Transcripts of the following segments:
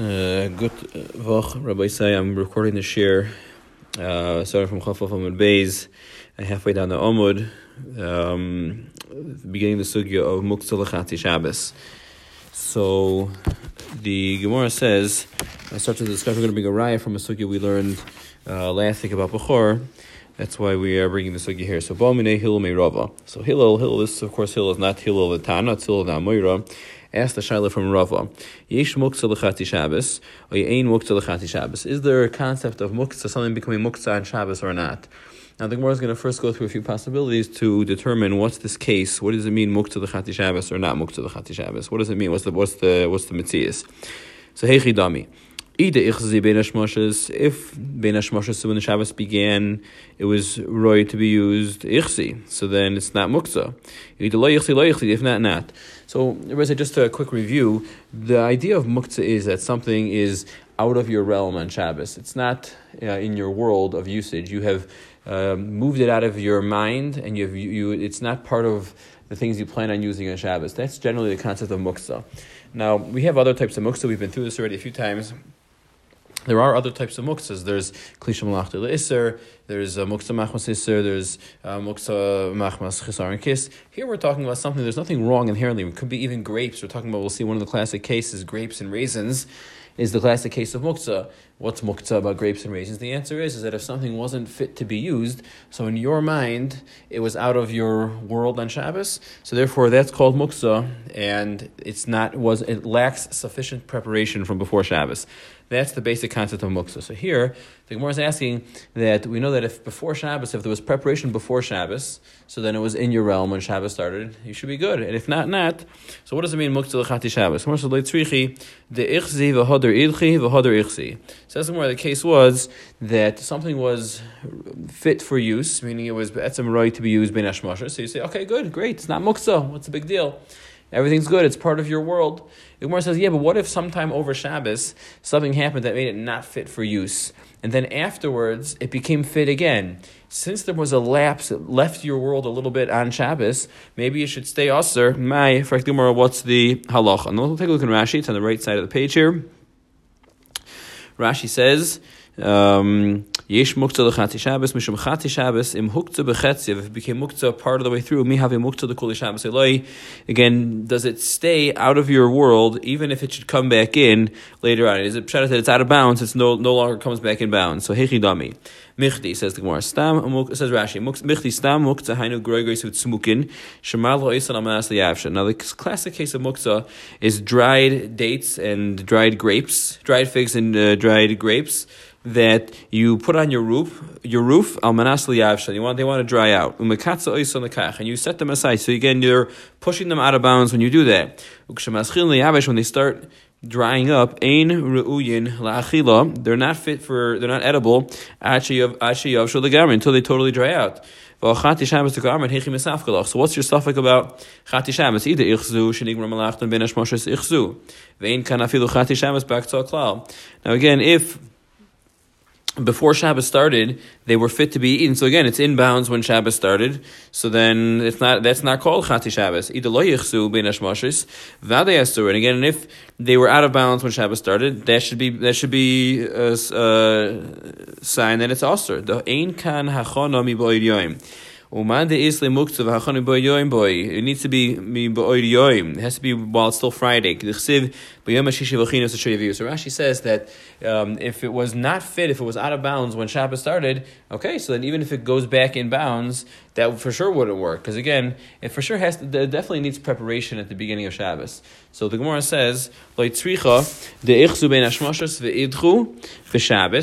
Uh, good Vach, Rabbi say I'm recording the shir. Uh, starting from Chafaf Amud Beis, halfway down the Amud, um, beginning the sugya of Muktzah Lachati Shabbos. So the Gemara says, I start to discuss, we're going to bring a raya from a sugya we learned uh, last week about Bechor. That's why we are bringing the sugya here. So Ba'mine Hillel Meirava. So Hillel, Hillel, this of course Hillel is not Hillel the Tana, it's Hillel the Amoira asked the Shaila from Rava, Yesh muktzah l'chati Shabbos, or ye'ein muktzah l'chati Shabbos. Is there a concept of muktzah, something becoming muktzah on Shabbos or not? Now the Gemara is going to first go through a few possibilities to determine what's this case. What does it mean muktzah l'chati Shabbos or not muktzah l'chati Shabbos? What does it mean? What's the what's the what's the mitzias? So heichi dami. If Ben Hashmoshes, when the Shabbos began, it was roy to be used ichsi, so then it's not muktzah. If not, not. So, just a quick review. The idea of muktzah is that something is out of your realm on Shabbos. It's not uh, in your world of usage. You have uh, moved it out of your mind, and you, have, you, you it's not part of the things you plan on using on Shabbos. That's generally the concept of muktzah. Now, we have other types of muktzah. We've been through this already a few times. There are other types of muktzahs. There's klisha malach iser. There's uh, muktzah machmas iser. There's uh, muktzah machmas chisar and kiss. Here we're talking about something. There's nothing wrong inherently. It could be even grapes. We're talking about. We'll see one of the classic cases: grapes and raisins is the classic case of muktzah. What's muktzah about grapes and raisins? The answer is, is that if something wasn't fit to be used, so in your mind, it was out of your world on Shabbos, so therefore that's called muktzah, and it's not, was, it lacks sufficient preparation from before Shabbos. That's the basic concept of muktzah. So here, the Gemara is asking that we know that if before Shabbos, if there was preparation before Shabbos, so then it was in your realm when Shabbos started, you should be good. And if not, not. So what does it mean muktzah l'chati Shabbos? Ichzi. Says where the case was that something was fit for use, meaning it was etzem right to be used ben So you say, okay, good, great, it's not muktzah. What's the big deal? Everything's good. It's part of your world. The Gemara says, yeah, but what if sometime over Shabbos something happened that made it not fit for use, and then afterwards it became fit again? Since there was a lapse, that left your world a little bit on Shabbos. Maybe you should stay usher. My, for Gemara, what's the halacha? And we'll take a look at Rashi. It's on the right side of the page here. Rashi says. Um, Yesh muktzah l'chati Shabbos, mishum chati Shabbos, im huktzah b'chetziv, if it became muktzah part of the way through, mi have muktzah the Shabbos eloi. Again, does it stay out of your world, even if it should come back in later on? Is it pshat that it's out of bounds, it's no, no longer comes back in bounds? So hechi dami. Michdi, says the Gemara, stam, says Rashi, michdi stam muktzah hainu groigris with smukin, shemal ho'isan amanas. Now the classic case of muktzah is dried dates and dried grapes, dried figs and uh, dried grapes, that you put on your roof, your roof almanas liyavshan. You want they want to dry out. and you set them aside. So again, you're pushing them out of bounds when you do that. When they start drying up, ein ru'uyin la'achila. They're not fit for. They're not edible. Until they totally dry out. So what's your suffix about chati shabbos? Either ichzu shenigmar malachtan ben hashmoshes ichzu. Vein kan afilu chati shabbos back to a. Now again, if before Shabbos started, they were fit to be eaten. So again, it's in bounds when Shabbos started. So then it's not that's not called Chati Shabbos. And again, if they were out of bounds when Shabbos started, that should be that should be a, a sign that it's also The ein kan hachona mi Umande isle muktzah v'hachanu boy boy. It needs to be. It has to be while it's still Friday. So Rashi says that um, if it was not fit, if it was out of bounds when Shabbos started, okay, so then even if it goes back in bounds, that for sure wouldn't work. Because again, it for sure has to, it definitely needs preparation at the beginning of Shabbos. So the Gemara says.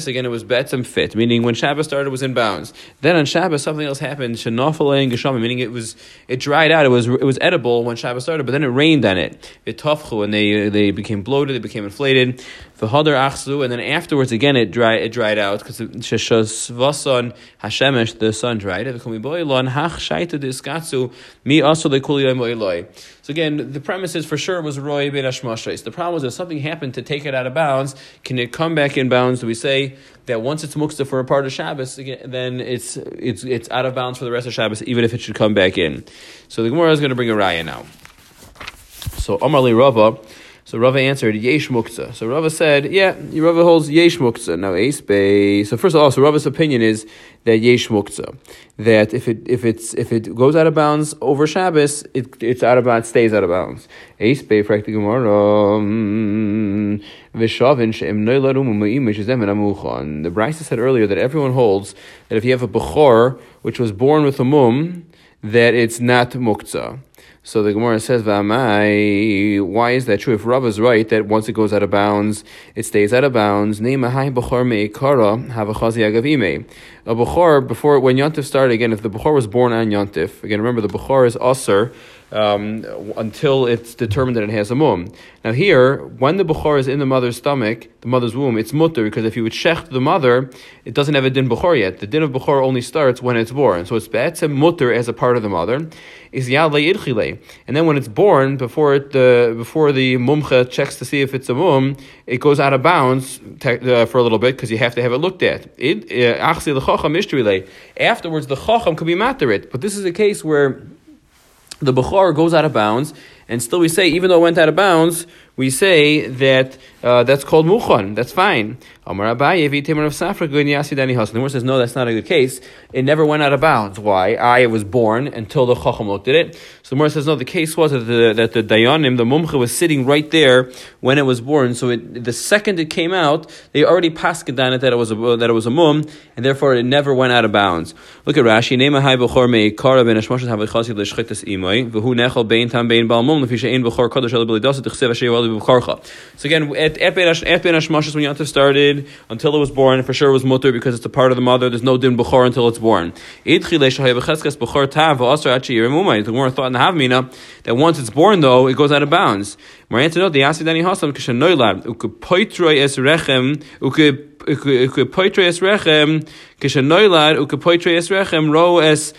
Again, it was betzem fit, meaning when Shabbos started, it was in bounds. Then on Shabbos, something else happened. Shenafalei and meaning it was it dried out. It was it was edible when Shabbos started, but then it rained on it. It tafchu, and they they became bloated. They became inflated. V'hadar achzu, and then afterwards again it dried it dried out because sheshas vason hashemesh the sun dried. mi also So again, the premise is for sure it was roy ben hashmashais. The problem was if something happened to take it out of bounds, can it come back in bounds? Do we say that once it's muksta for a part of Shabbos, then it's it's it's out of bounds for the rest of Shabbos, even if it should come back in. So the Gemara is going to bring a raya now. So Amar Rava. So Rava answered, Yesh Muktzah. So Rava said, yeah, Rava holds Yesh Muktzah. Now, Ace Bay. So first of all, so Rava's opinion is that Yesh Muktzah. That if it if it's if it goes out of bounds over Shabbos, it, it's out of bounds, stays out of bounds. Ace Bay, Noilarum The mm. Brisa said earlier that everyone holds that if you have a Bechor, which was born with a mum, that it's not Muktzah. So the Gemara says, V'amai, why is that true? If Rav is right that once it goes out of bounds, it stays out of bounds. Neimahai b'chor me'ikara have a chazi agavime. A b'chor, before, when Yontif started, again, if the b'chor was born on Yontif, again, remember the b'chor is usr, um, until it's determined that it has a mum. Now here, when the bukhar is in the mother's stomach, the mother's womb, it's mutter because if you would shecht the mother, it doesn't have a din bukhar yet. The din of bukhar only starts when it's born. So it's be'etzem mutter as a part of the mother. Is idchile. And then when it's born, before it, the before the mumcha checks to see if it's a mum, it goes out of bounds uh, for a little bit because you have to have it looked at. It, uh, Afterwards, the chacham could be matter it. But this is a case where the Bukhar goes out of bounds, and still we say, even though it went out of bounds, we say that uh, that's called muchan. That's fine. Amar Abaye, of Safra, The Gemara says, no, that's not a good case. It never went out of bounds. Why? I was born until the Chacham looked at it. So the Gemara says, no, the case was that the, that the Dayanim, the Mumcha, was sitting right there when it was born. So it, the second it came out, they already passed it that it was a, that it was a mum, and therefore it never went out of bounds. Look at Rashi. Nema hai b'chor me kara ben hashmoshes havachasi l'shchitas imoy, v'hu nechal bein tam bein bal mum, l'fi she'ein b'chor kodesh ala b'lidosa, t'chsev asher. So again, at, at hashmoshes when Yontif started, until it was born, for sure it was mutter because it's a part of the mother. There's no din b'chor until it's born. The Gemara thought in the Havmina that once it's born, though, it goes out of bounds. More answer no, the Asidani Hasam Kishanoilad, Ukapoitroi es rechem, Ukapoitroi rechem, rechem, Ro es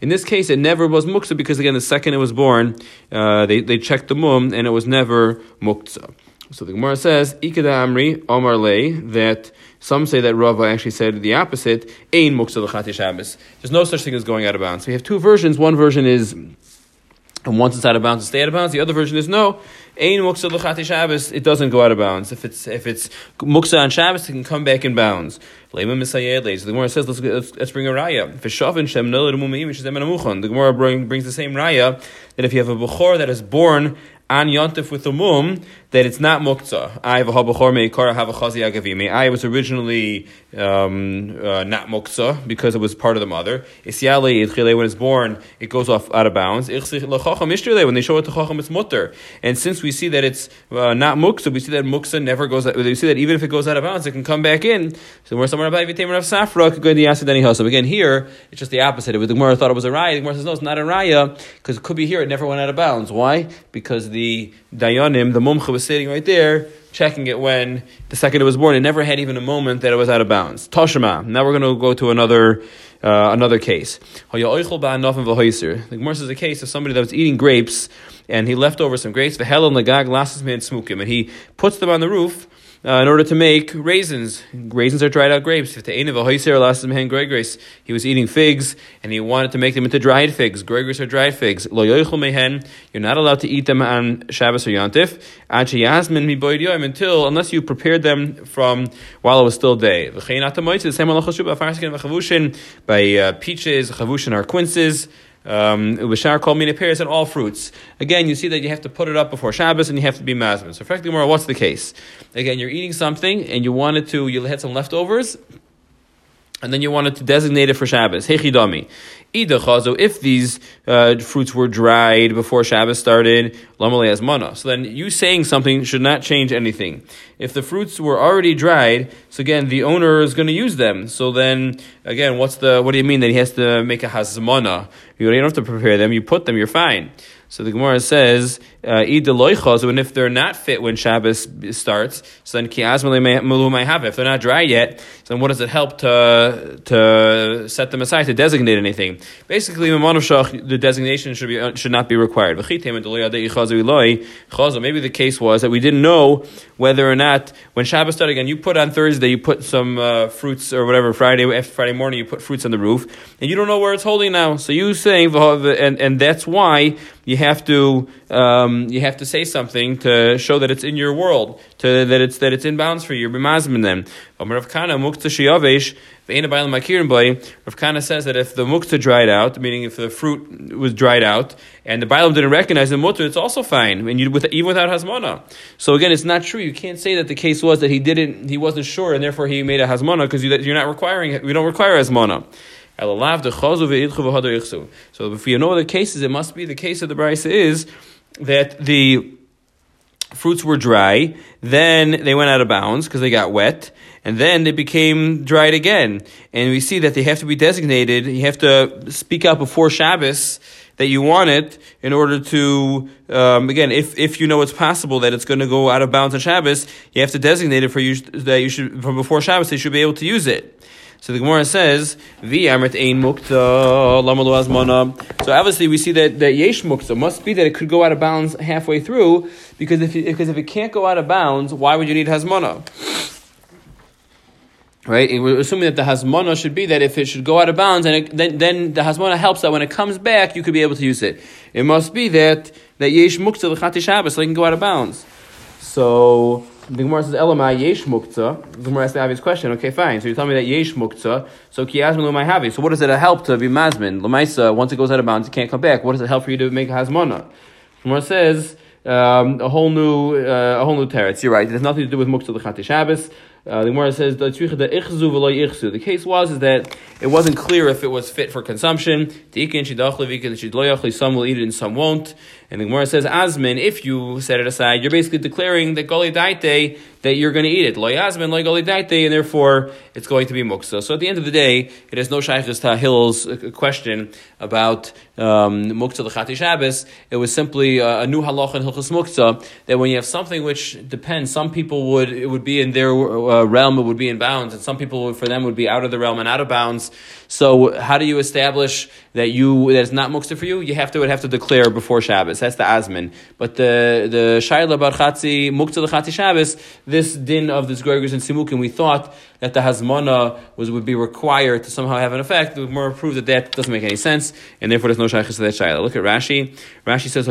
In this case, it never was Muksa because, again, the second it was born, uh, they, they checked the Mum and it was never Muksa. So the Gemara says, Ikeda Amri, Omar Lei, that some say that Rava actually said the opposite, Ein Muksa L'chati Shabbos. There's no such thing as going out of bounds. We have two versions. One version is, and once it's out of bounds, it stay out of bounds. The other version is no, Ein Muksa Shabbos, it doesn't go out of bounds. If it's, if it's Muksa on Shabbos, it can come back in bounds. Lema Misayed The Gemara says, let's, let's, bring a raya. The Gemara brings the same raya that if you have a Bukhor that is born on Yontif with the mum that it's not muktzah. I have a habachor meikar, have a chazi agavime. I was originally um, uh, not muktzah because it was part of the mother. Isyale idchile when it's born, it goes off out of bounds. When they show it to chacham, it's mutter. And since we see that it's uh, not muktzah, we see that muktzah never goes. out. We see that even if it goes out of bounds, it can come back in. So we're somewhere about vitamin of safra could go the any hustle. Again, here it's just the opposite. If the Gemara thought it was a raya, the Gemara says no, it's not a raya because it could be here. It never went out of bounds. Why? Because the dayanim, the mumcha was sitting right there, checking it when the second it was born. It never had even a moment that it was out of bounds. Toshima. Now we're going to go to another uh, another case. The Gemara says a case of somebody that was eating grapes and he left over some grapes. And he puts them on the roof uh, in order to make raisins. Raisins are dried out grapes. He was eating figs and he wanted to make them into dried figs. Gregris are dried figs. You're not allowed to eat them on Shabbos or Yantif until unless you prepared them from while it was still day. The same by uh, peaches, chavushin are quinces. Um, Bashar called me pears and all fruits. Again, you see that you have to put it up before Shabbos and you have to be mazman. So, frankly, more, what's the case? Again, you're eating something and you wanted to, you had some leftovers, and then you wanted to designate it for Shabbos. Hechidami. So if these uh, fruits were dried before Shabbos started, lamale as mana. So then you saying something should not change anything. If the fruits were already dried, so again the owner is going to use them. So then again, what's the what do you mean that he has to make a hazmana? You don't have to prepare them. You put them. You're fine. So the Gemara says, uh, and if they're not fit when Shabbos starts, so then kiaz may have If they're not dry yet, so then what does it help to to set them aside to designate anything? Basically, the designation should be uh, should not be required. Maybe the case was that we didn't know whether or not when Shabbos started again, you put on Thursday, you put some uh, fruits or whatever. Friday Friday morning, you put fruits on the roof, and you don't know where it's holding now. So you saying and and that's why you have to. Um, um, you have to say something to show that it's in your world, to that it's that it's in bounds for you. B'mazmin them. Rav Kahana mukta shiyavesh Rav Kahana says that if the mukta dried out, meaning if the fruit was dried out, and the Bailam didn't recognize the mutter, it's also fine, and you, with, even without hasmana. So again, it's not true. You can't say that the case was that he didn't, he wasn't sure, and therefore he made a hasmana because you, are not requiring, we don't require hasmana. So if you know the cases, it must be the case of the brisa is that the fruits were dry, then they went out of bounds because they got wet, and then they became dried again. And we see that they have to be designated. You have to speak out before Shabbos that you want it in order to, um, again, if, if you know it's possible that it's going to go out of bounds on Shabbos, you have to designate it for you that you should, from before Shabbos, they should be able to use it. So the Gemara says, "Vi amrit ein mukta lamalu azmana." So obviously we see that that yesh mukta must be that it could go out of bounds halfway through because if because if it can't go out of bounds, why would you need hazmana? Right, and we're assuming that the hasmana should be that if it should go out of bounds, and it, then, then the hasmana helps that when it comes back, you could be able to use it. It must be that that yesh mukta l'chati Shabbos, so it can go out of bounds. So the Gemara says Elamai yesh mukta. The Gemara asks the obvious question. Okay, fine. So you tell me that yesh mukta. So kiyasmin l'may havi. So what does it help to be mazmin? L'maisa once it goes out of bounds, it can't come back. What does it help for you to make hasmana? The Gemara says. Um, a whole new, uh, a whole new teretz. You're right. It has nothing to do with muktzah l'chati Shabbos. Uh, the Gemara says the The case was is that it wasn't clear if it was fit for consumption. Some will eat it and some won't. And the Gemara says, Asmin, if you set it aside, you're basically declaring that Goli Daite, that you're going to eat it. Lo Asmin, Lo and therefore it's going to be Muksa. So at the end of the day, it has no Shaykhis Tahil's uh, question about um, Muksa L'chati Shabbos. It was simply a, new halach in Hilchas Muksa, that when you have something which depends, some people would, it would be in their uh, realm, it would be in bounds, and some people, for them, would be out of the realm and out of bounds. So how do you establish that you that it's not muksa for you? You have to would have to declare before Shabbos. That's the azmin. But the the shayla bar chatzi muksa lechati Shabbos. This din of this Gregors and Simukim, we thought that the hazmana was would be required to somehow have an effect. The more prove that that doesn't make any sense, and therefore there's no shaykhis to that shayla. Look at Rashi. Rashi says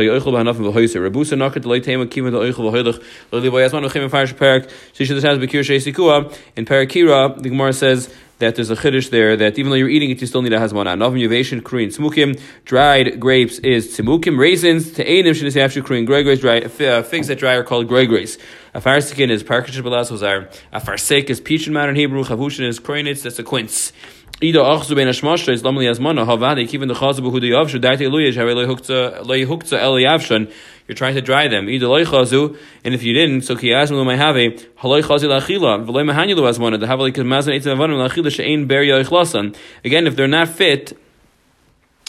in parakira. The Gemara says that there's a chiddush there that even though you're eating it, you still need a hazmana. Novim yuvation korean smukim. Dried grapes is tzimukim. Raisins to ainim shenisyafshu korean gregres. Dried uh, figs that dry are called gregres. A farsikin is parkish belazozar. A farsek is peach in modern Hebrew. Chavushin is korenitz. That's a quince. Ida achzu ben hashmashta is lamli azmana havade kiven the chazabu hu diyavshu daite luyesh have loy hukta loy hukta el yavshan you're trying to dry them. Either loy chazu, and if you didn't, so ki asmu may have a haloy chazi lachila, v'loy mahanyulu asmana, the havali kazmazan eitzim avanim lachila she'ein ber yoichlasan. Again, if they're not fit,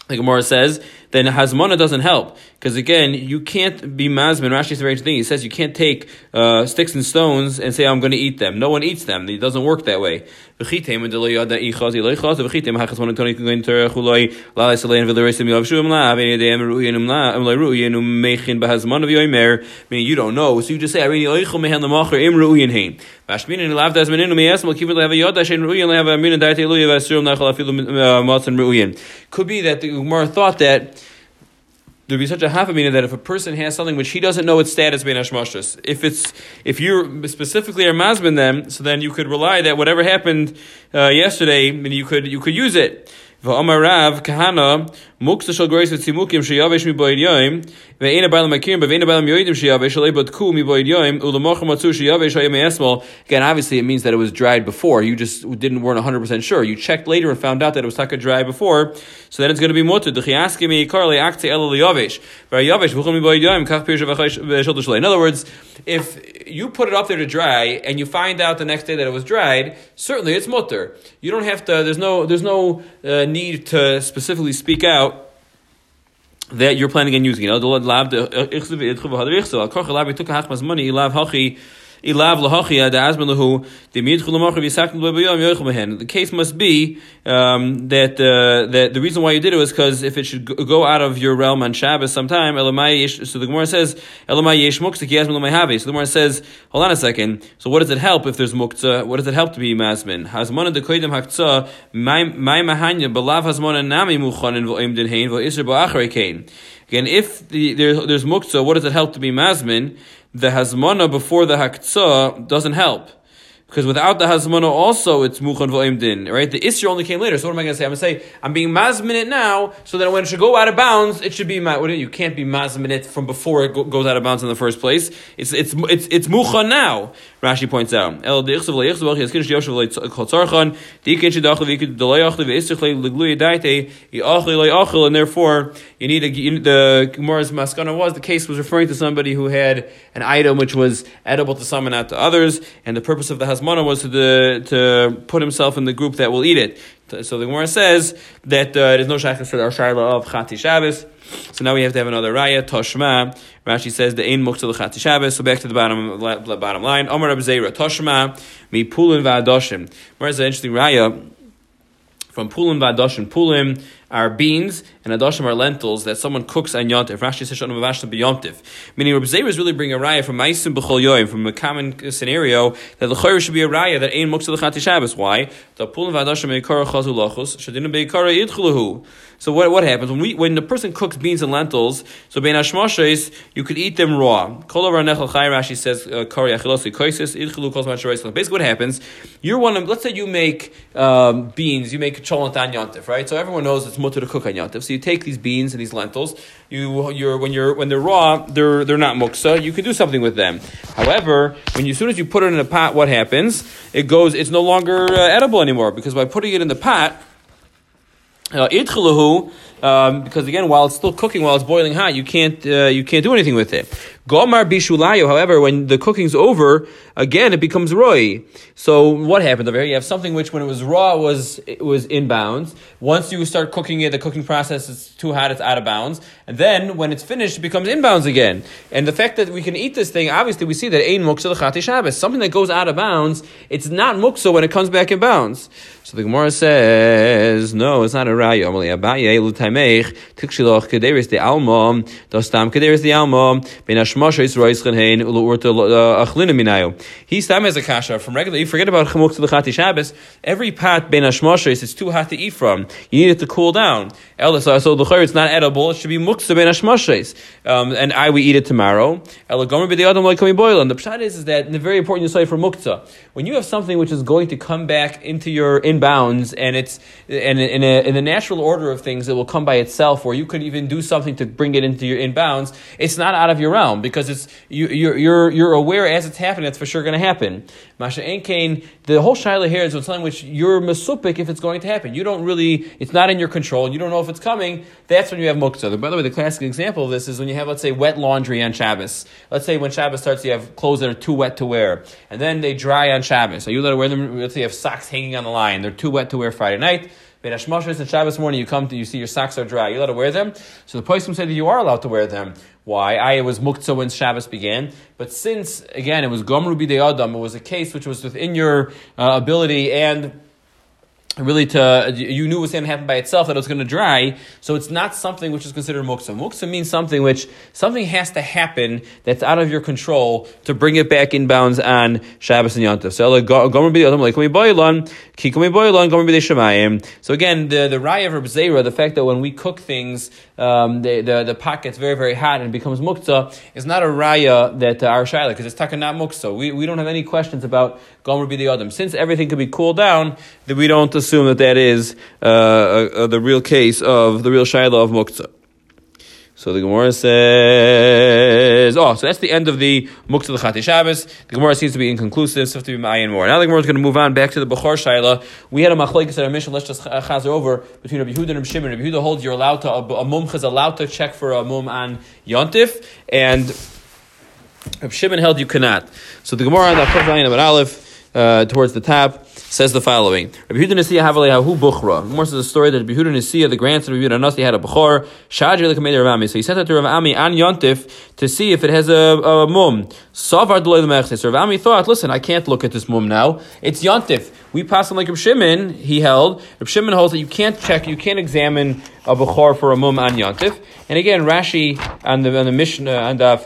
the Gemara says, then Hazmana doesn't help. Because again, you can't be Mazman. Rashi says the thing. He says you can't take uh, sticks and stones and say, I'm going to eat them. No one eats them. It doesn't work that way. Meaning you don't know. So you just say, Could be that the Gemara thought that there'd be such a half a meaning that if a person has something which he doesn't know its status being hashmashas, if it's if you specifically are masbin them, so then you could rely that whatever happened uh, yesterday, you could you could use it. V'amar Rav Kahana muksa shel grace v'tzimukim sheyavesh mi boyd yoim ve'ena b'alam akirim ve'ena b'alam yoidim sheyavesh shalei batku mi boyd yoim u'lemocha matzu sheyavesh hayim esmol. Again, obviously, it means that it was dried before. You just didn't weren't one hundred percent sure. You checked later and found out that it was taka dry before, so then it's going to be mutter. D'chiaske mi yikar le'akte el liyavesh ve'yavesh v'chum mi boyd yoim kach pir shalei. In other words, if you put it up there to dry and you find out the next day that it was dried, certainly it's mutter. You don't have to. There's no. There's no. Uh, need to specifically speak out that you're planning on using ilav lahachia the asmelahu the b'yom yochel behen. The case must be um, that uh, that the reason why you did it was because if it should go out of your realm on Shabbos sometime, so the Gemara says elamai yesh muktzah l'mayhavi. So the Gemara says, hold on a second. So what does it help if there's muktzah? What does it help to be masmin? Hazmana de koidim haktzah my mahanya belav hazmana nami muchanin v'oim din hein v'isr ba'achrei kain. Again, if the, there, there's muktzah, what does it help to be mazmin? The hazmana before the haktzah doesn't help. Because without the hazmana also it's muchan v'oim din, right? The isra only came later. So what am I going to say? I'm going to say I'm being mazminit now, so that when it should go out of bounds, it should be you can't be mazminit from before it goes out of bounds in the first place. It's it's it's it's muchan now. Rashi points out. El dichsav leichsav legluya daite yiachli leiachal, and therefore you need a, you, the Gemara's maskana was the case was referring to somebody who had an item which was edible to some and not to others, and the purpose of the Hasmana was to, the, to put himself in the group that will eat it. So the Gemara says that uh, there's no shaykhs for our shayla of Chati Shabbos. So now we have to have another raya, Toshma. Rashi says the ein muktzah l'chati Shabbos. So back to the bottom bottom line. Omar Rab Zera, Toshma, mi pulin va'adoshim. Whereas the interesting raya from pulim va'adoshim. Pulim are beans and adoshim are lentils that someone cooks on yontif. Rashi says shon mavashta b'yontif. Meaning Reb Zera is really bringing a raya from Maisim b'chol yoyim, from a common scenario that the should be a raya that ain't muktzah l'chati Shabbos. Why? The pulim v'adoshim meikara lachus beikara. So what, what happens when we when the person cooks beans and lentils? So bein hashmoshes you could eat them raw. Kol over nechal chay Rashi says uh, kari achilosi koisis idchulu kol Basically, what happens? You're one of let's say you make um, beans, you make cholent on yontif, right? So everyone knows it's mutter to cook on yontif. So you take these beans and these lentils. You you're when you're when they're raw, they're they're not muksa. You can do something with them. However, when you, as soon as you put it in a pot, what happens? It goes. It's no longer uh, edible anymore because by putting it in the pot uh, um, because again, while it's still cooking, while it's boiling hot, you can't uh, you can't do anything with it. Gomar bishulayo. However, when the cooking's over, again it becomes roy. So what happened over here? You have something which, when it was raw, was it was in bounds. Once you start cooking it, the cooking process is too hot; it's out of bounds. And then when it's finished, it becomes in bounds again. And the fact that we can eat this thing, obviously, we see that ein muksa l'chati Shabbos. Something that goes out of bounds, it's not muksa when it comes back in bounds. So the Gemara says, no, it's not a raya. Abaye tikshiloch de dostam de Uh, Achlina Minayo. He stam as a kasha from regular. You forget about Chamuk to the Chati Shabbos. Every pot ben Hashmoshes is too hot to eat from. You need it to cool down. So the it's not edible. It should be muksa ben Hashmoshes. Um, and I we eat it tomorrow. Ella Gomer the Adam like boil. And the pshat is, is that the very important you say for mukta. When you have something which is going to come back into your inbounds and it's and in a, in the natural order of things, it will come by itself, or you could even do something to bring it into your inbounds. It's not out of your realm Um, because it's you, you're you're you're aware as it's happening. That's for sure going to happen. Masha Enkain, the whole shaila here is something which you're masupik if it's going to happen. You don't really, it's not in your control. You don't know if it's coming. That's when you have muktzah. By the way, the classic example of this is when you have, let's say, wet laundry on Shabbos. Let's say when Shabbos starts, you have clothes that are too wet to wear, and then they dry on Shabbos. So you let wear them. Let's say you have socks hanging on the line. They're too wet to wear Friday night. Hashmashas and Shabbos morning, you come to, you see your socks are dry. You're allowed to wear them? So the Poskim said that you are allowed to wear them. Why? I was muktzah when Shabbos began. But since, again, it was Gomru Bidei Adam, it was a case which was within your uh, ability and really to you knew it was going to happen by itself that it was going to dry so it's not something which is considered muksa muksa means something which something has to happen that's out of your control to bring it back in bounds on Shabbos and Yontif so so again the, the raya of Zera, the fact that when we cook things um, the, the, the pot gets very very hot and becomes muksa is not a raya that uh, our shaila because it's taka not muksa we, we don't have any questions about gomer the adam since everything could be cooled down that we don't assume that that is uh, uh, the real case of the real Shiloh of Muktzah. So the Gemara says, oh, so that's the end of the Muktzah the Chati Shabbos. The Gemara seems to be inconclusive, so have to be Mayan more. Now the Gemara is going to move on back to the Bechor Shaila. We had a machlekes at our mission, let's just chazer over between Rabbi Yehuda and Rabbi Shimon. Rabbi Yehuda holds you're allowed to, a, a mum is allowed to check for a mum on Yontif, and Rabbi Shimon held you cannot. So the Gemara on the Chav Aleph, uh, towards the top, says the following: Rabbi Yehuda Nasiya Havale Hahu Buchra. More says the story that Rabbi Yehuda Nasiya, the grandson of Rabbi Nasi, had a Buchor. Shadri lekamei Rav. So he sent that to Rav Ami on Yontif to see if it has a, a mum. Savar Deloy Lemechtes. Rav Ami thought, listen, I can't look at this mum now. It's Yontif. We pass on like Rav Shimon. He held. Rav Shimon holds that you can't check, you can't examine a Buchor for a mum on Yontif. And again, Rashi on the on the Mishnah and uh,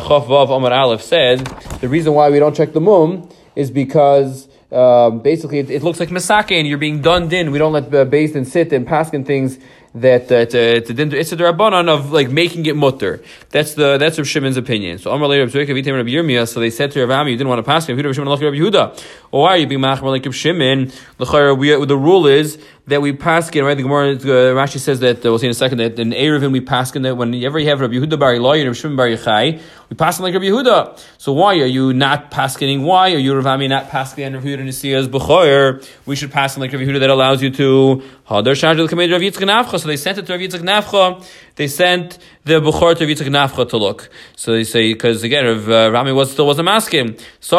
Chof Vav Omar Aleph said the reason why we don't check the mum is because um, basically it, it, looks like masake and you're being done in. We don't let uh, based and sit and paskin things that uh, it's a drabanan of like making it mutter. That's the that's Rav Shimon's opinion. So Amar Rav Zrika Rabbi Yirmiyah. So they said to Rav Ami, you didn't want to pass him. Rav Shimon Rabbi Yehuda. Why are you being machmer like Rav Shimon? The rule is that we paskin, right? The Gemara, uh, Rashi says that, uh, we'll see in a second, that in Eruvin we paskin that whenever you have Rabbi Yehuda Bar Ilai and Rabbi Shimon Bar Yochai, we paskin like Rabbi Yehuda. So why are you not paskening? Why are you Ravami not paskening and Rabbi Yehuda Nisiya's B'choyer? We should paskin like Rabbi Yehuda that allows you to Hadar the Kamed Rav Yitzchak Nafcha. So they sent it to Rav Yitzchak Nafcha. They sent the B'chor to Yitzchak Nafcha to look. So they say, because again, Rav uh, Rami was, still wasn't masking. So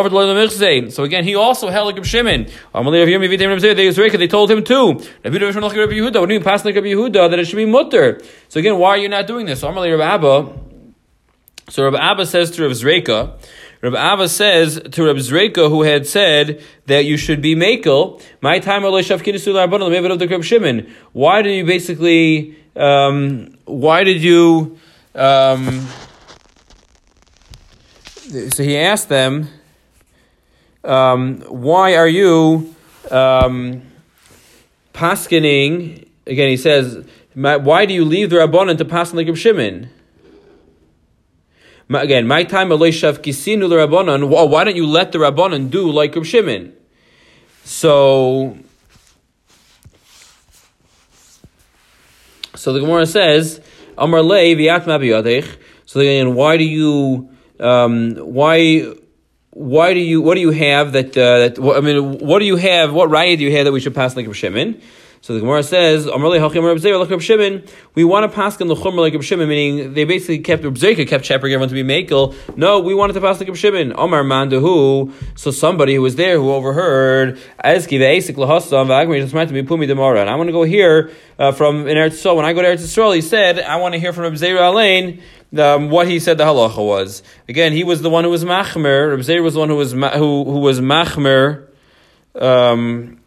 again, he also held like Rabbi Shimon. They told him too. When you pass like Yehuda, that it should be mutter. So again, why are you not doing this? So Rabbi Abba. So Rabbi Abba says to Rabbi Zreka, Rabbi Abba says to Rabbi Zreka, who had said that you should be makel, my time. Why did you basically? Um, why did you? Um, so he asked them, um, why are you? Um, paskening, again, he says, why do you leave the Rabbanan to paskin like Reb Shimon? Again, my time Aloishav Kisinu the Rabbanan, why don't you let the Rabbanan do like Reb Shimon? So, so the Gemara says, Amar Le. So again, why do you, um, why, why do you what do you have that uh, that I mean what do you have what riot do you have that we should pass like Shimon? So the Gemara says, We want to pass in the Chumra like Reb Shimon, meaning they basically kept Reb Zerka kept shepherding everyone to be Makel. No, we wanted to pass like Reb Shimon. Omar Mandahu. So somebody who was there who overheard, to. And I want to go here uh, from in Eretz Yisrael. When I go to Eretz Yisrael, he said, I want to hear from Reb Zera Alain um, what he said the halacha was. Again, he was the one who was machmer. Reb Zera was the one who was ma- who who was machmer. Um,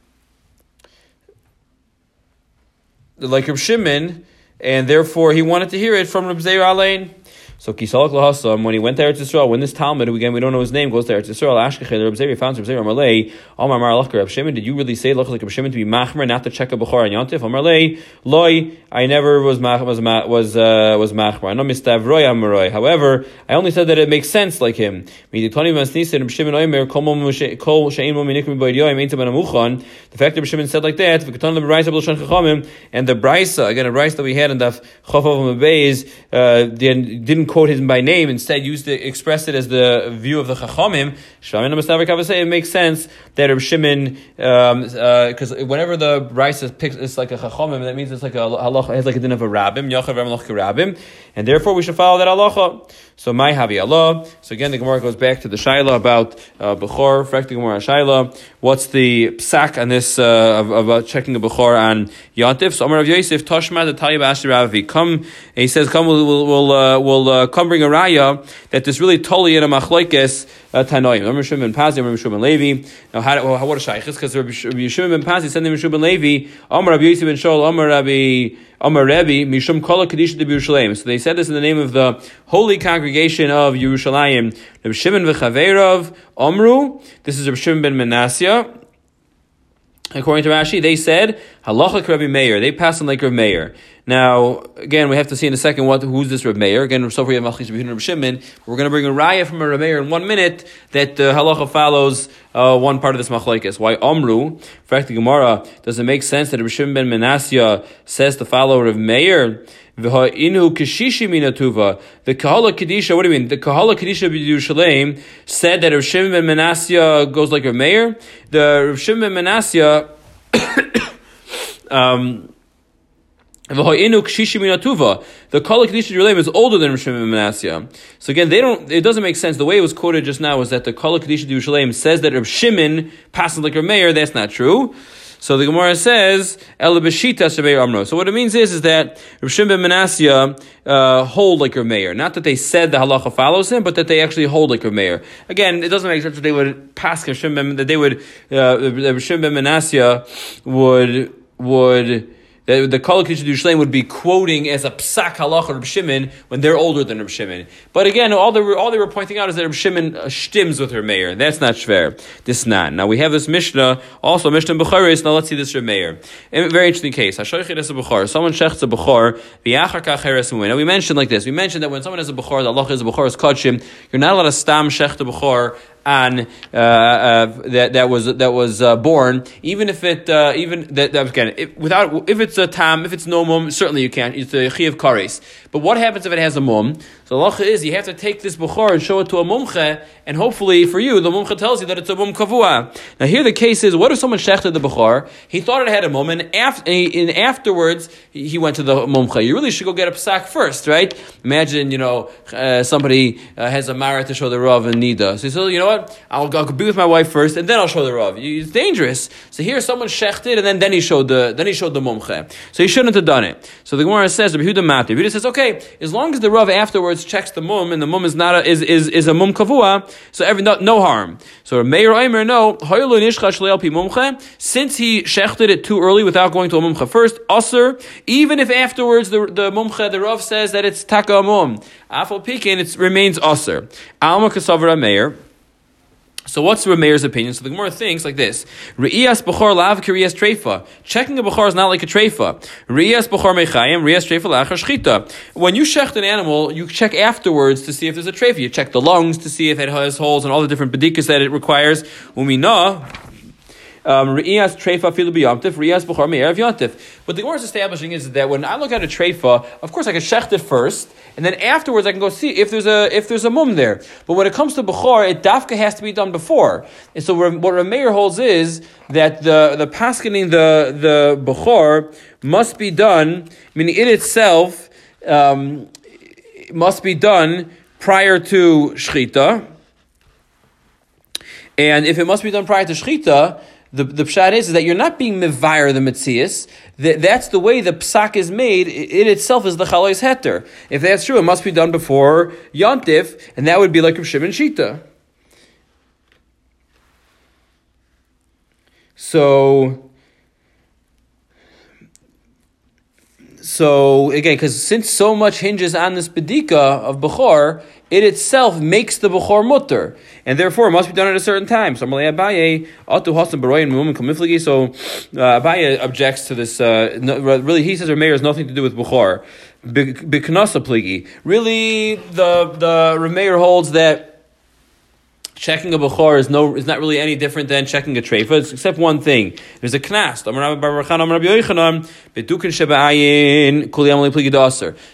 like Reb Shimon, and therefore he wanted to hear it from Reb Zeir Alain. So Kisalak Lahasam, when he went there to Eretz Yisrael, when this Talmud, again we don't know his name, goes there to Eretz Yisrael, Ashkechel, Reb Zeri found Reb Zeri Amalei, Amar Mar Lachar Reb Shimon, did you really say Lach like Reb Shimon to be Machmer, not to check a Bechor and Yontif? Amar Lei, Loi, I never was mach, was was uh, was Machmer. I know Mistavroy Amaroy. However, I only said that it makes sense like him. The fact that Reb Shimon said like that, and the Brisa, again a Brisa that we had in the Chofav Beis, uh, didn't quote him by name, instead used to express it as the view of the Chachamim, it makes sense that Reb Shimon, because um, uh, whenever the Brisa picks, it's like a Chachamim, that means it's like a halacha, it has like a din of a rabbim, Yachav Rabbim, and therefore we should follow that halacha. So my havi Allah. So again, the Gemara goes back to the shaila about uh, bechor. The Gemara shaila. What's the psak on this uh, about checking a bechor on yontif? So Amar of Yosef Toshma the Tayyib Ashir Ravi. Come, he says, come, we'll we'll uh, we'll uh, come bring a raya that there's really totally in a machlokes uh, tanoim. Remember Shimon ben Pazi, remember Shimon Levi. Now how, well, what a because Rabbi Shimon ben Pazi sent him Shimon Levi. Amar Rabbi Yosef ben Shol. Amar Rabbi. Amar Mishum Kola Kadisha de Yerushalayim. So they said this in the name of the holy congregation of Yerushalayim. Reb Shimon v'Chaveirav Omru. This is Reb Shimon ben Manasseh. According to Rashi, they said halacha Rabbi Meir. They passed on like Rabbi Meir. Now, again, we have to see in a second what who's this Rabbi Meir. Again, so we have Rabbi Shimon. We're going to bring a raya from a Rabbi Meir in one minute that uh, halacha follows uh, one part of this machlekes. Why Amru? fact, the Gemara does it make sense that Shimon ben Manasseh says to follow Rabbi Meir? Inu kashishi minatuva. The Kahala Kadisha, what do you mean? The Kahala Kadisha Yerushalayim said that Rav ben Manasseh goes like a mayor. The Rav ben Manasseh, um, the Kol Kadisha Yerushalayim is older than Shimon ben Manasseh. So again, they don't. It doesn't make sense. The way it was quoted just now was that the Kol Kadisha Yerushalayim says that Rav Shimon passes like a mayor. That's not true. So the Gemara says, El Amro. So what it means is, is that Rav Shimon ben Manasseh uh, hold like a mayor. Not that they said the halacha follows him, but that they actually hold like a mayor. Again, it doesn't make sense that they would pass Rav that they would, uh, Rav Shimon Manasseh would, would, the, the Kol Shleim would be quoting as a psak halach of Shimon when they're older than Reb Shimon. But again, all they were, all they were pointing out is that Reb Shimon uh, stims with her mayor. That's not shver. This not. Now we have this Mishnah, also Mishnah Becharis. Now let's see this Reb Meir. A very interesting case. Someone shechts a v'yachar kacheres Now we mentioned like this. We mentioned that when someone has a Bechor, the Allah is a Bechor is Kodshim, you're not allowed to stam shecht a Bechor on uh, uh, that that was that was uh, born, even if it uh, even that, that again if, without if it's a tam if it's no mum certainly you can't it's a chi of kares. But what happens if it has a mum? The halacha is you have to take this bukhar and show it to a mumche, and hopefully for you the mumche tells you that it's a mum kavua. Now here the case is what if someone shechted the bukhar? He thought it had a mum, and, after, and afterwards he went to the mumche. You really should go get a psak first, right? Imagine you know uh, somebody uh, has a marat to show the rav and nida. So he said, you know what? I'll, I'll be with my wife first, and then I'll show the rav. It's dangerous. So here someone shechted, and then, then he showed the then he showed the mumche. So he shouldn't have done it. So the Gemara says, Yehuda Mati. Yehuda says, okay, as long as the rav afterwards checks the mum, and the mum is not a, is, is, is a mum kavua, so every no, no harm. So Meir Omer no since he shechted it too early without going to a mumcha first, aser, even if afterwards the the mumcha the rav says that it's taka mum, afal pikin it remains aser. Alma kasavra Meir. So what's the Meir's opinion? So the Gemara thinks like this: Re'iyas b'chor lav kiriyas treifa. Checking a b'chor is not like a treifa. Re'iyas b'chor mechayim, re'iyas treifa lachar shchita. When you shecht an animal, you check afterwards to see if there's a treifa. You check the lungs to see if it has holes and all the different bedikas that it requires. Umina um, Re'iyas treifa filu b'yomtiv, re'iyas b'chor me'erev yomtiv. What the Gemara is establishing is that when I look at a treifa, of course I can shecht it first, and then afterwards I can go see if there's a if there's a mum there. But when it comes to b'chor, it dafka has to be done before. And so what Rameir holds is that the the paskening the the b'chor must be done, meaning it itself um, must be done prior to shchita. And if it must be done prior to shchita, the, the pshat is, is that you're not being mivire the mitzias. That, that's the way the psak is made. It, it itself is the chalois heter. If that's true, it must be done before yontif, and that would be like Shimon Shita. So, so again, because since so much hinges on this bedika of Bechor, it itself makes the Bechor mutter, and therefore it must be done at a certain time. So Abaye, so uh, Abaye objects to this. Uh, really, he says Rameir has nothing to do with Bechor. Really, the the Rameir holds that checking a bechor is no is not really any different than checking a treifa, except one thing. There's a knast.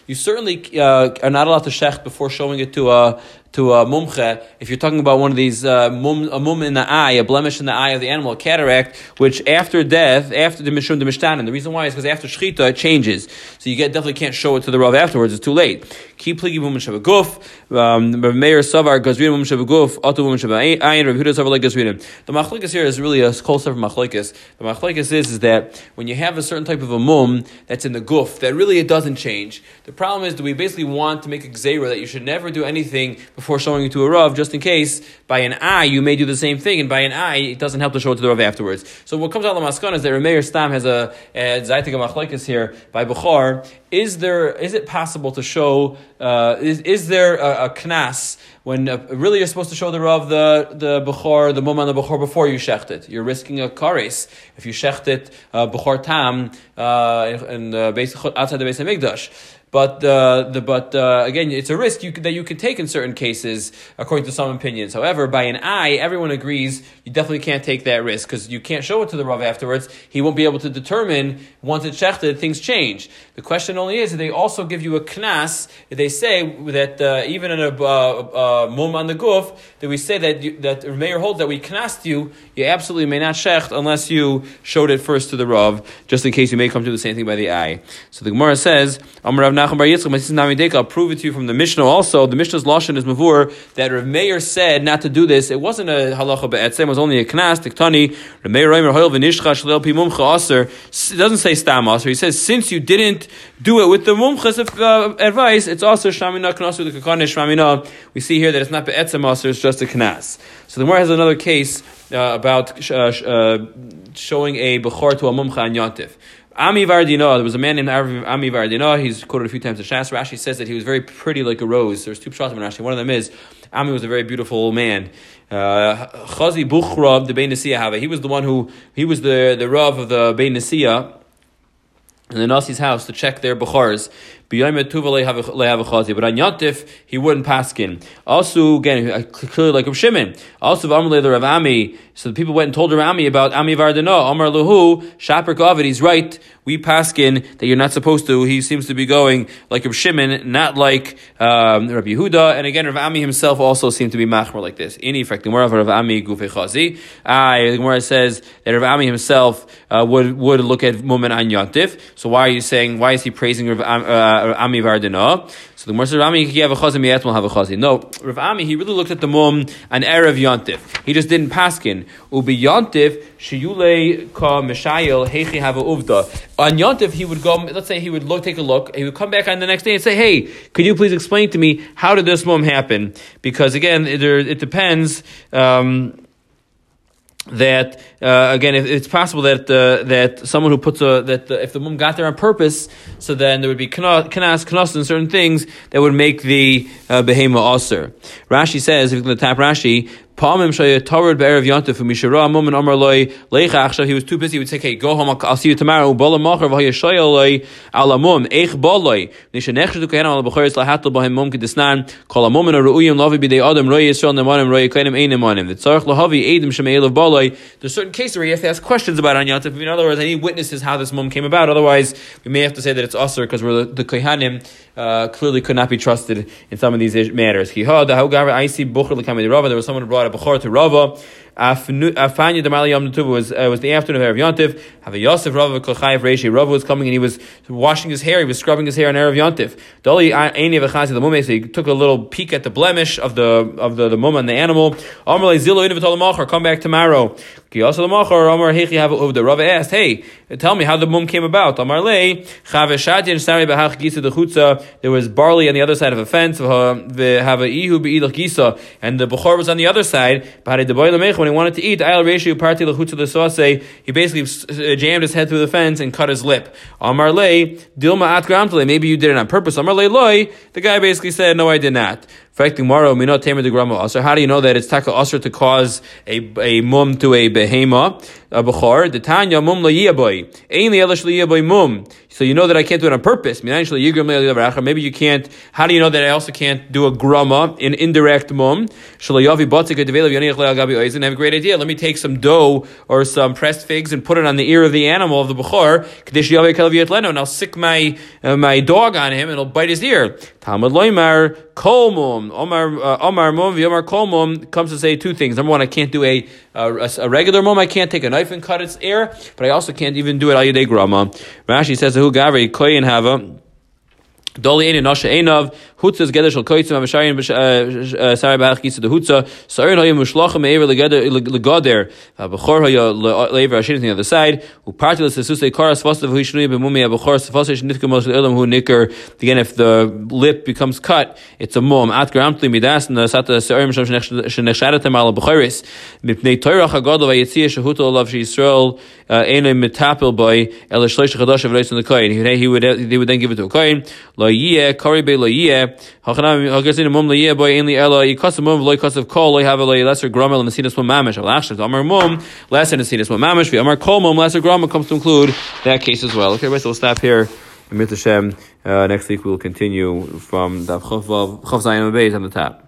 You certainly uh, are not allowed to shech before showing it to a to a mumche, if you're talking about one of these uh, mum, a mum in the eye, a blemish in the eye of the animal, a cataract, which after death, after the mishum the mishtanin, the reason why is because after shchita it changes, so you get, definitely can't show it to the rav afterwards. It's too late. Keep pligi mum shabaguf. Um, Meir savar gazrin mum shabaguf. Atu mum shabayin. Rav Huda savar like. The machlekes here is really a kol sefer machlekes. The machlekes is is that when you have a certain type of a mum that's in the guf, that really it doesn't change. The problem is, do we basically want to make a gzeira that you should never do anything before showing it to a Rav, just in case by an eye you may do the same thing, and by an eye it doesn't help to show it to the Rav afterwards. So what comes out of the Maskana is that Rameir Stam has a Zaytik Machlekes here by Bukhar. Is there is it possible to show uh, is, is there a, a knas when uh, really you're supposed to show the Rav the the Bukhar, the Mum the Bukhar before you shecht it? You're risking a kares if you shecht it uh, Bukhar tam uh, uh, outside the base of Migdash. But uh, the but uh, again, it's a risk you, that you could take in certain cases, according to some opinions. However, by an eye, everyone agrees you definitely can't take that risk because you can't show it to the rav afterwards. He won't be able to determine once it's shechted, things change. The question only is, they also give you a knas? They say that uh, even in a uh, uh, mum on the guf, that we say that you, that mayor holds that we knast you, you absolutely may not shecht unless you showed it first to the rav, just in case you may come to the same thing by the eye. So the Gemara says, Amar Nachman Bar Yitzchak, I'll prove it to you from the Mishnah also. The Mishnah's Lashon is Mavur that Rav Meir said not to do this. It wasn't a halacha be'etzem, it was only a knas, tiktani. Rav Meir Reimer Hoil v'nishcha shlel pi mumcha aser. It doesn't say stam aser. He says, since you didn't do it with the mumchas of uh, advice, it's also shamina knasu the kakane shmamina. We see here that it's not be'etzem aser, it's just a knas. So the Gemara has another case uh, about uh, uh, showing a bechor to a mumcha and yontif. Ami Vardina, there was a man named Ami Vardina. He's quoted a few times in Shas. Rashi says that he was very pretty like a rose. There's two pshatim in Rashi. One of them is Ami was a very beautiful old man. Uh, Chazi Buchra, the Bein Nasiya He was the one who he was the the rav of the Bein in the Nasi's house to check their bukhars. But on Yantif, he wouldn't paskin. Also, again, clearly like Rav Shimon. Also, Amr the Rav Ami. So the people went and told Rav Ami about Ami Vardina. Amar Luhu, Shaper Gavid, he's right. We paskin that you're not supposed to. He seems to be going like Rav Shimon, not like um, Rabbi Yehuda. And again, Rav Ami himself also seemed to be machmer like this. In effect, the Gemara of Ami Gufe Chazi. the Gemara says that Rav Ami himself uh, would, would look at Mumin an Yantif. So why are you saying, why is he praising Rav Ami? Uh, uh, Ami. So the Gemara says, Rami, you have a chazim, yet will have a chazim. No, Rav Ami, he really looked at the mum an erev yontif. He just didn't paskin. Ubi yontif, shiyule ka mishayel, hechi have a uvda. On yontif, he would go, let's say he would look, take a look, he would come back on the next day and say, hey, could you please explain to me, how did this mum happen? Because again, it, it depends, um, that uh, again, it's possible that uh, that someone who puts a that if the mum got there on purpose, so then there would be kanas kanas and certain things that would make the uh, behema aser. Rashi says, if you look at the top Rashi, Palmim Shaya and Amar Achshav. He was too busy. He would say, "Okay, go home. I'll see you tomorrow." Bola Macher V'Haya Shaya Loi Alamum Eich Kehanim Al B'Hem Mum Kedisnan Kol Lavi Adam Roi Yisrael Nemanim Ein Nemanim. The Tzarech Lahavi Edim Boloi. There's certain cases where you have to ask questions about on Yontif. In other words, I need witnesses how this mum came about. Otherwise, we may have to say that it's usher because we're the, the uh, clearly could not be trusted in some of these matters. There was someone who brought Rava. Afanya Damali Yom Tuv was uh, was the afternoon of Erev Yontif. Have a Yosef Rav Kolchayev Reishi. Rav was coming and he was washing his hair. He was scrubbing his hair on Erev Yontif. Doli Eini V'Chazi the Mumei. So he took a little peek at the blemish of the of the the mum and the animal. Amr Zilo Inav Come back tomorrow. Rav asked, "Hey, tell me how the mum came about." Amar Le There was barley on the other side of a fence. Have a Ihu Be'Idach Gisa, And the bechor was on the other side. When he wanted to eat, he basically uh, jammed his head through the fence and cut his lip. Amar Le Dilma Maybe you did it on purpose. Amar Le Loy. The guy basically said, "No, I did not." How do you know that it's taka usher to cause a, a mum to a behema, a bechor? The tanya mum lo yiyaboy. Ein li elish mum. So you know that I can't do it on purpose. Maybe you can't. How do you know that I also can't do a grama, an indirect mum? And have a great idea. Let me take some dough or some pressed figs and put it on the ear of the animal of the bechor. And I'll sick my uh, my dog on him and it'll bite his ear. Talmud loymar kolmum. Omar uh, Omar mum v'Omar kol mum comes to say two things. Number one, I can't do a, a, a regular mum. I can't take a knife and cut its ear, but I also can't even do it al grama. Rashi says, "Who gavri koyin hava." Nosha einav hutzas geder shel koitzim avashayin uh, uh, sari b'ach gisa de hutza. Sarin hayim mushlachim me'ever legader uh, b'chor haya le'ever ashin on the other side. Upartilas esusei karas fosav hu shnui b'mumi ab'chor sefosei shnitkum mos le'elam hu nicker. Again if the lip becomes cut it's a mum at gramtli midas and the sata se'erim shom shenechshadatem ala b'choris. Mipnei toirach hagadol vayitzia shehuto olav she'yisrael einay mitapel boy el shleish chadash of in the koyin he would he would then give it to a koyin lo yiyeh kari be lo yiyeh Comes to include that case as well. Okay, so we'll stop here. Amir Hashem. Uh, next week we'll continue from the Chav Zayin Beis on the top.